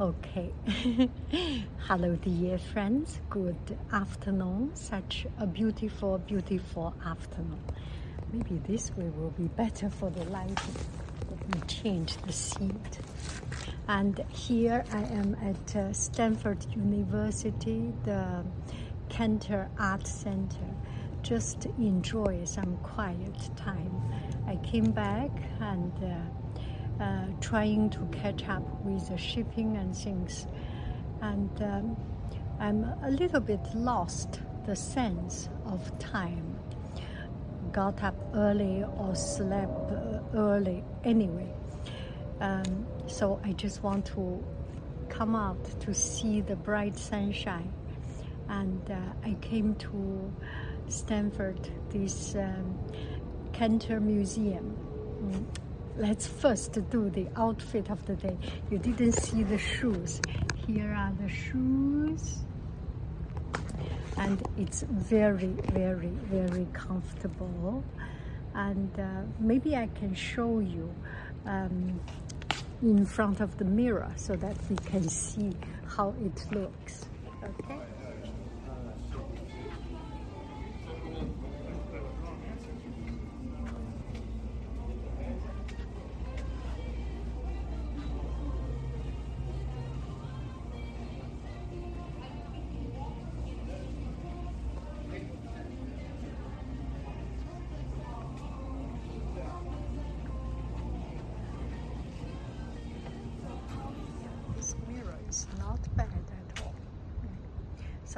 Okay. Hello, dear friends. Good afternoon. Such a beautiful, beautiful afternoon. Maybe this way will be better for the lighting. Let me change the seat. And here I am at uh, Stanford University, the Cantor Art Center. Just enjoy some quiet time. I came back and. Uh, uh, trying to catch up with the shipping and things. And um, I'm a little bit lost the sense of time. Got up early or slept early anyway. Um, so I just want to come out to see the bright sunshine. And uh, I came to Stanford, this um, Cantor Museum. Mm let's first do the outfit of the day. You didn't see the shoes. Here are the shoes. And it's very, very, very comfortable. And uh, maybe I can show you um, in front of the mirror so that we can see how it looks. Okay.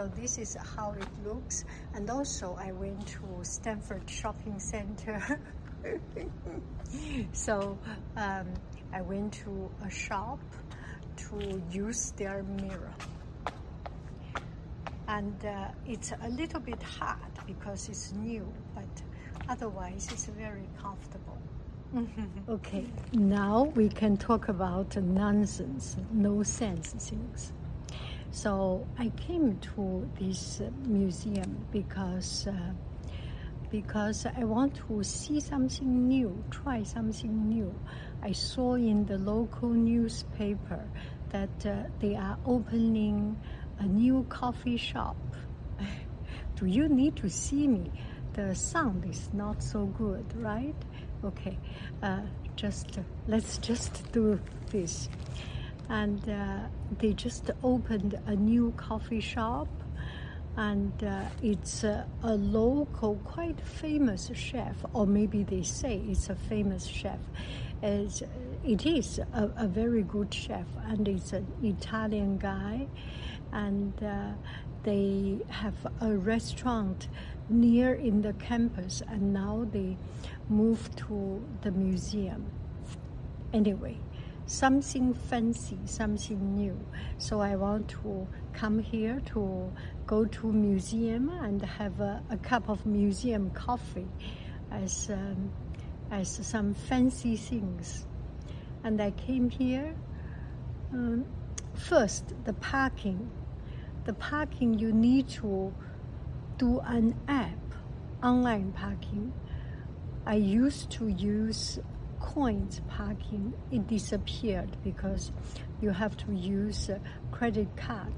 So this is how it looks. And also I went to Stanford Shopping Center. so um, I went to a shop to use their mirror. And uh, it's a little bit hard because it's new, but otherwise it's very comfortable. okay, now we can talk about nonsense, no sense things. So I came to this museum because uh, because I want to see something new, try something new. I saw in the local newspaper that uh, they are opening a new coffee shop. Do you need to see me? The sound is not so good, right? Okay, uh, just let's just do this and uh, they just opened a new coffee shop and uh, it's a, a, local quite famous chef or maybe they say it's a famous chef. It's, it is a, a very good chef and it's an italian guy and uh, they have a restaurant near in the campus and now they moved to the museum. Anyway something fancy, something new. So I want to come here to go to museum and have a, a cup of museum coffee as um, as some fancy things. And I came here. Um, first, the parking. the parking you need to do an app, online parking. I used to use coins parking. It disappeared because you have to use a credit card.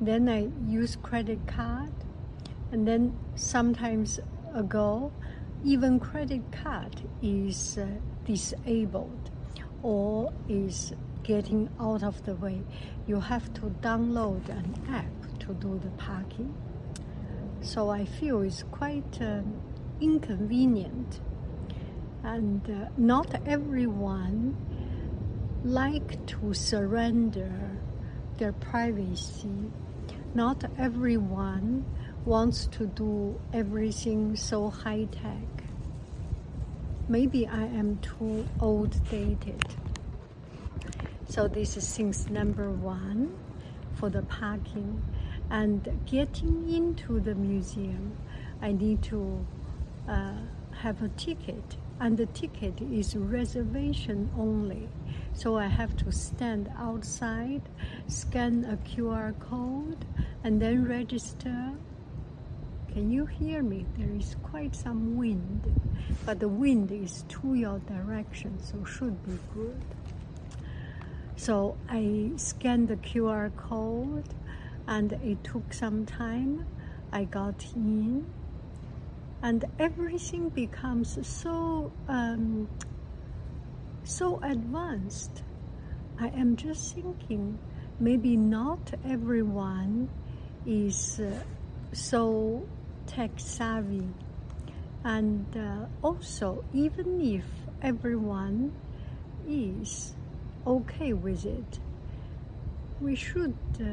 Then I use credit card, and then sometimes ago, even credit card is uh, disabled or is getting out of the way. You have to download an app to do the parking. So I feel it's quite uh, inconvenient, and uh, not everyone like to surrender their privacy. Not everyone wants to do everything so high tech. Maybe I am too old dated. So this is things number one for the parking. And getting into the museum, I need to uh, have a ticket. And the ticket is reservation only. So I have to stand outside, scan a QR code, and then register. Can you hear me? There is quite some wind, but the wind is to your direction, so should be good. So I scanned the QR code and it took some time. I got in and everything becomes so um, so advanced. I am just thinking maybe not everyone is uh, so tech savvy. And uh, also, even if everyone is okay with it, we should uh,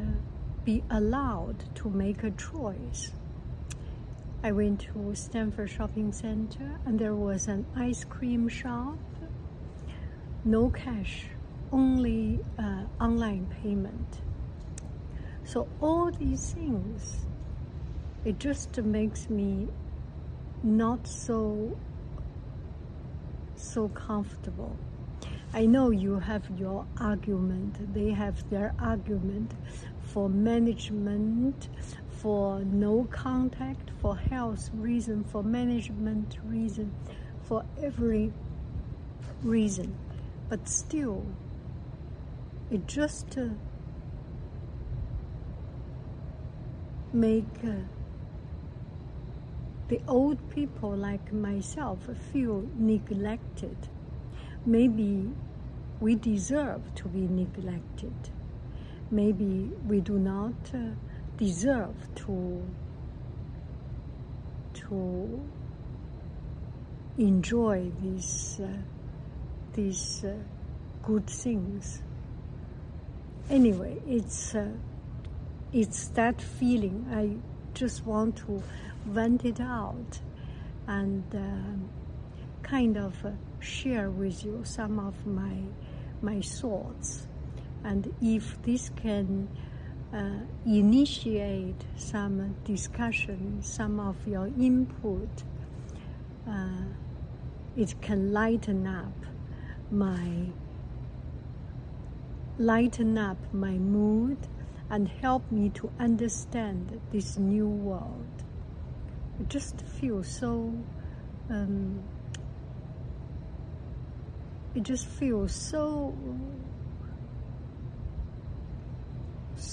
be allowed to make a choice. I went to Stanford Shopping Center and there was an ice cream shop, no cash, only uh, online payment. So, all these things, it just makes me not so so comfortable. I know you have your argument, they have their argument for management, for no contact, for health reason, for management reason, for every reason. But still, it just uh, make uh, the old people like myself feel neglected maybe we deserve to be neglected. Maybe we do not uh, deserve to to enjoy these uh, these uh, good things. Anyway, it's uh, it's that feeling. I just want to vent it out and uh, kind of uh, share with you some of my my thoughts, and if this can uh, initiate some discussion, some of your input, uh, it can lighten up my lighten up my mood and help me to understand this new world. I just feel so um, it just feels so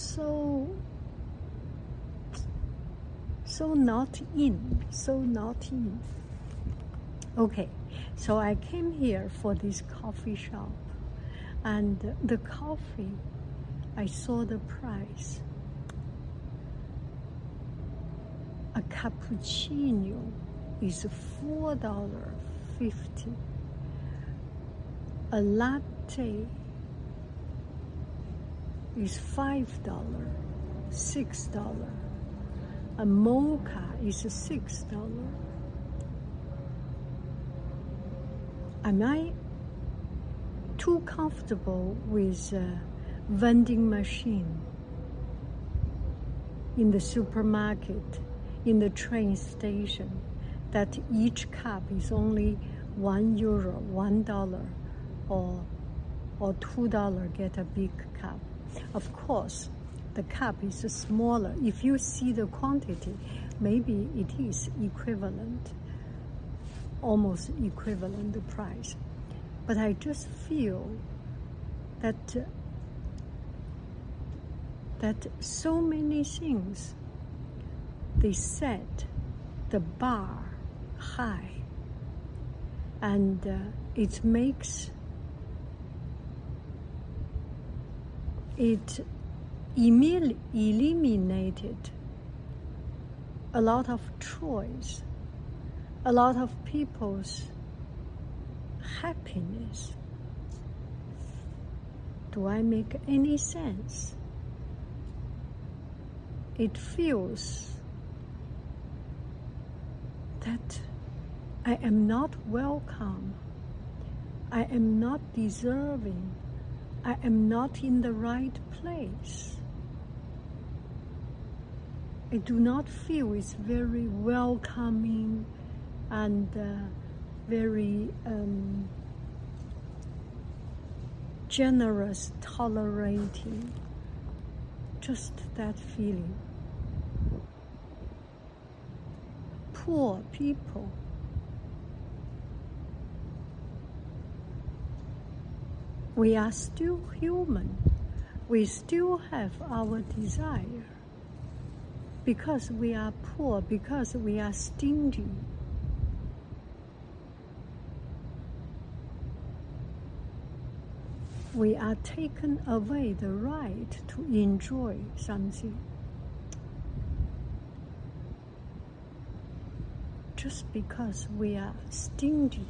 so so not in so not in. Okay so i came here for this coffee shop and the coffee i saw the price. A cappuccino is four dollar fifty. A latte is five dollar, six dollar. A mocha is a six dollar. Am I too comfortable with a vending machine in the supermarket, in the train station, that each cup is only one euro, one dollar? or or two dollar get a big cup. Of course, the cup is smaller. If you see the quantity, maybe it is equivalent, almost equivalent price. But I just feel that that so many things they set the bar high and uh, it makes it eliminated a lot of choice, a lot of people's happiness. Do I make any sense? It feels that I am not welcome. I am not deserving. I am not in the right place. I do not feel it's very welcoming and uh, very um, generous, tolerating. Just that feeling. Poor people we are still human. We still have our desire. Because we are poor, because we are stingy. We are taken away the right to enjoy something. Just because we are stingy.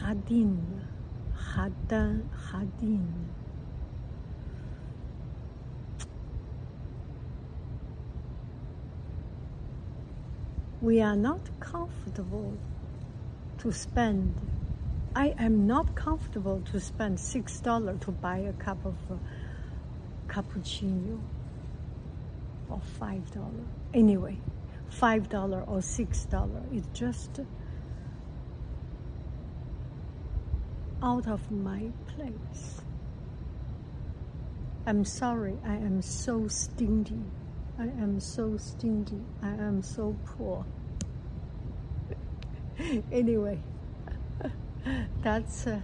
Hadin. Haddan Hadin. We are not comfortable to spend. I am not comfortable to spend six dollars to buy a cup of uh, cappuccino or five dollars. Anyway, five dollars or six dollars. It's just out of my place. I'm sorry, I am so stingy. I am so stingy. I am so poor. anyway, that's. Uh,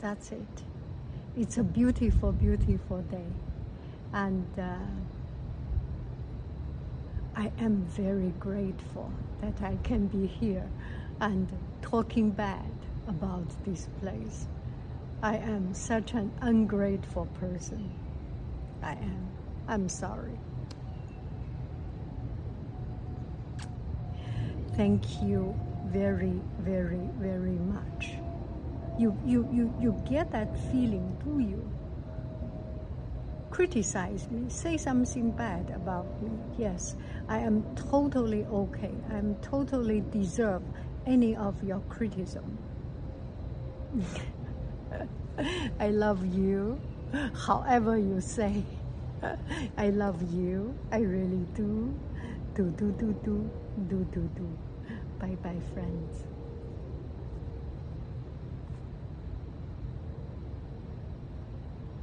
that's it. It's a beautiful, beautiful day. And uh, I am very grateful that I can be here and talking bad about this place. I am such an ungrateful person. I am. I'm sorry. Thank you very, very, very much. You, you, you, you get that feeling, do you? Criticize me, say something bad about me. Yes, I am totally okay. I am totally deserve any of your criticism. I love you, however you say. I love you. I really do. Do, do, do, do, do, do, do. Bye bye, friends.